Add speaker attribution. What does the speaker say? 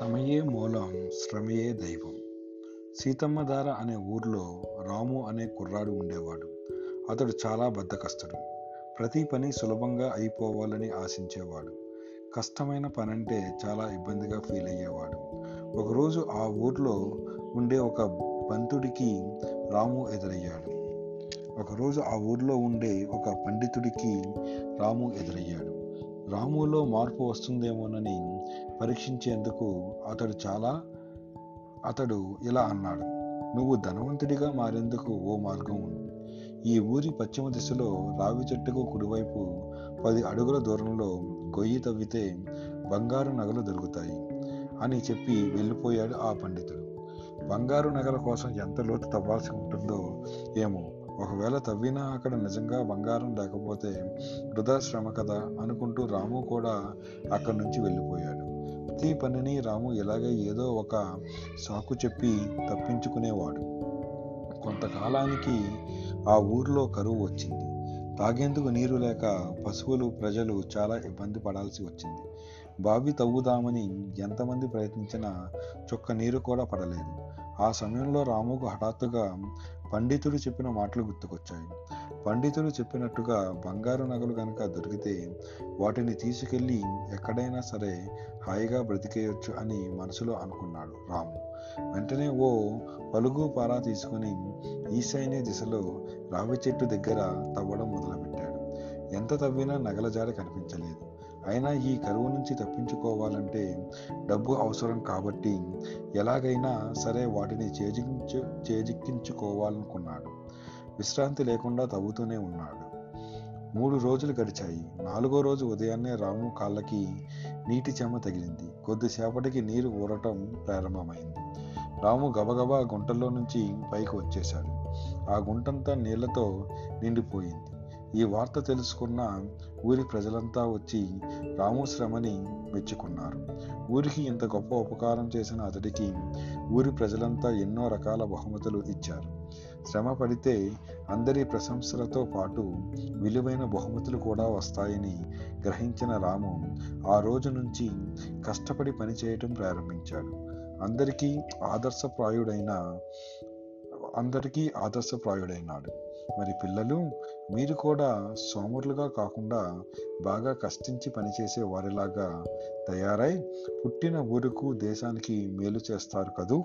Speaker 1: సమయే మూలం శ్రమయే దైవం. సీతమ్మధార అనే ఊర్లో రాము అనే కుర్రాడు ఉండేవాడు. అతడు చాలా బద్దకస్తుడు. ప్రతి పని సులభంగా అయిపోవాలని ఆశించేవాడు. కష్టమైన పనంటే చాలా ఇబ్బందిగా ఫీల్ అయ్యేవాడు. ఒకరోజు ఆ ఊర్లో ఉండే ఒక పంతుడికి రాము ఎదురయ్యాడు. ఒకరోజు ఆ ఊర్లో ఉండే ఒక పండితుడికి రాము ఎదురయ్యాడు. రాములో మార్పు వస్తుందేమోనని పరీక్షించేందుకు అతడు చాలా అతడు ఇలా అన్నాడు నువ్వు ధనవంతుడిగా మారేందుకు ఓ మార్గం ఉంది. ఈ ఊరి పశ్చిమ దిశలో రావి చెట్టుకు కుడివైపు పది అడుగుల దూరంలో గొయ్యి తవ్వితే బంగారు నగలు దొరుకుతాయి అని చెప్పి వెళ్ళిపోయాడు ఆ పండితుడు. బంగారు నగల కోసం ఎంత లోతు తవ్వాల్సి ఉంటుందో ఏమో ఒకవేళ తవ్వినా అక్కడ నిజంగా బంగారం లేకపోతే వృధా శ్రమ కదా అనుకుంటూ రాము కూడా అక్కడి నుంచి వెళ్ళిపోయాడు. ప్రతి పనిని రాము ఇలాగే ఏదో ఒక సాకు చెప్పి తప్పించుకునేవాడు. కొంతకాలానికి ఆ ఊర్లో కరువు వచ్చింది. తాగేందుకు నీరు లేక పశువులు ప్రజలు చాలా ఇబ్బంది పడాల్సి వచ్చింది. బావి తవ్వుదామని ఎంతమంది ప్రయత్నించినా చుక్క నీరు కూడా పడలేదు. ఆ సమయంలో రాముకు హఠాత్తుగా పండితుడు చెప్పిన మాటలు గుర్తుకొచ్చాయి. పండితుడు చెప్పినట్టుగా బంగారు నగలు కనుక దొరికితే వాటిని తీసుకెళ్ళి ఎక్కడైనా సరే హాయిగా బ్రతికేయొచ్చు అని మనసులో అనుకున్నాడు రాము. వెంటనే ఓ పలుగు పారా తీసుకుని ఈశాన్య దిశలో రావి చెట్టు దగ్గర తవ్వడం మొదలుపెట్టాడు. ఎంత తవ్వినా నగల జాడ కనిపించలేదు. అయినా ఈ కరువు నుంచి తప్పించుకోవాలంటే డబ్బు అవసరం కాబట్టి ఎలాగైనా సరే వాటిని చేజిక్కించు చేజిక్కించుకోవాలనుకున్నాడు. విశ్రాంతి లేకుండా తవ్వుతూనే ఉన్నాడు. మూడు రోజులు గడిచాయి. నాలుగో రోజు ఉదయాన్నే రాము కాళ్ళకి నీటి చెమ్మ తగిలింది. కొద్దిసేపటికి నీరు ఊరటం ప్రారంభమైంది. రాము గబగబా గుంటల్లో నుంచి పైకి వచ్చేశాడు. ఆ గుంటంతా నీళ్ళతో నిండిపోయింది. ఈ వార్త తెలుసుకున్న ఊరి ప్రజలంతా వచ్చి రాము శ్రమని మెచ్చుకున్నారు. ఊరికి ఇంత గొప్ప ఉపకారం చేసిన అతడికి ఊరి ప్రజలంతా ఎన్నో రకాల బహుమతులు ఇచ్చారు. శ్రమ పడితే అందరి ప్రశంసలతో పాటు విలువైన బహుమతులు కూడా వస్తాయని గ్రహించిన రాము ఆ రోజు నుంచి కష్టపడి పనిచేయటం ప్రారంభించాడు. అందరికీ ఆదర్శప్రాయుడైన అందరికీ ఆదర్శప్రాయుడైనాడు. మరి పిల్లలు మీరు కూడా సోమరులుగా కాకుండా బాగా కష్టించి పనిచేసే వారిలాగా తయారై పుట్టిన ఊరుకు దేశానికి మేలు చేస్తారు కదూ?